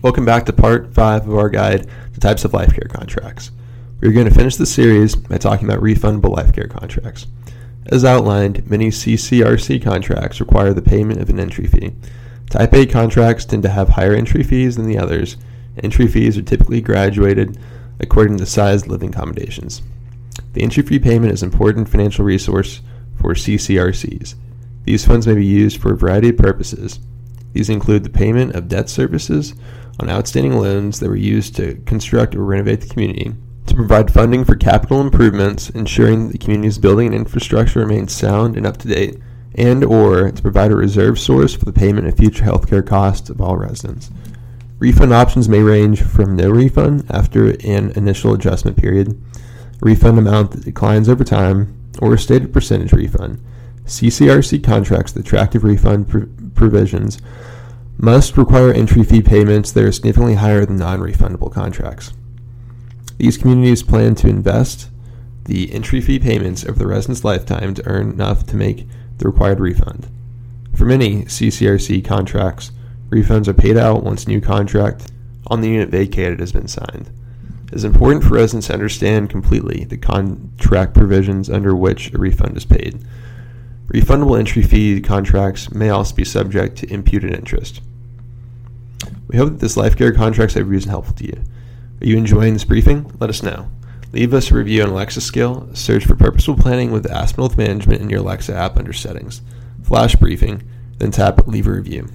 Welcome back to part 5 of our guide to types of life care contracts. We're going to finish the series by talking about refundable life care contracts. As outlined, many CCRC contracts require the payment of an entry fee. Type A contracts tend to have higher entry fees than the others. Entry fees are typically graduated according to size living accommodations. The entry fee payment is an important financial resource for CCRCs. These funds may be used for a variety of purposes. These include the payment of debt services on outstanding loans that were used to construct or renovate the community, to provide funding for capital improvements, ensuring the community's building and infrastructure remains sound and up to date, and or to provide a reserve source for the payment of future healthcare costs of all residents. Refund options may range from no refund after an initial adjustment period, refund amount that declines over time, or a stated percentage refund. CCRC contracts with attractive refund pr- provisions must require entry fee payments that are significantly higher than non refundable contracts. These communities plan to invest the entry fee payments over the resident's lifetime to earn enough to make the required refund. For many CCRC contracts, refunds are paid out once a new contract on the unit vacated has been signed. It is important for residents to understand completely the contract provisions under which a refund is paid. Refundable entry fee contracts may also be subject to imputed interest. We hope that this life care contracts is helpful to you. Are you enjoying this briefing? Let us know. Leave us a review on Alexa skill. Search for Purposeful Planning with Aspen Management in your Alexa app under Settings. Flash Briefing, then tap Leave a Review.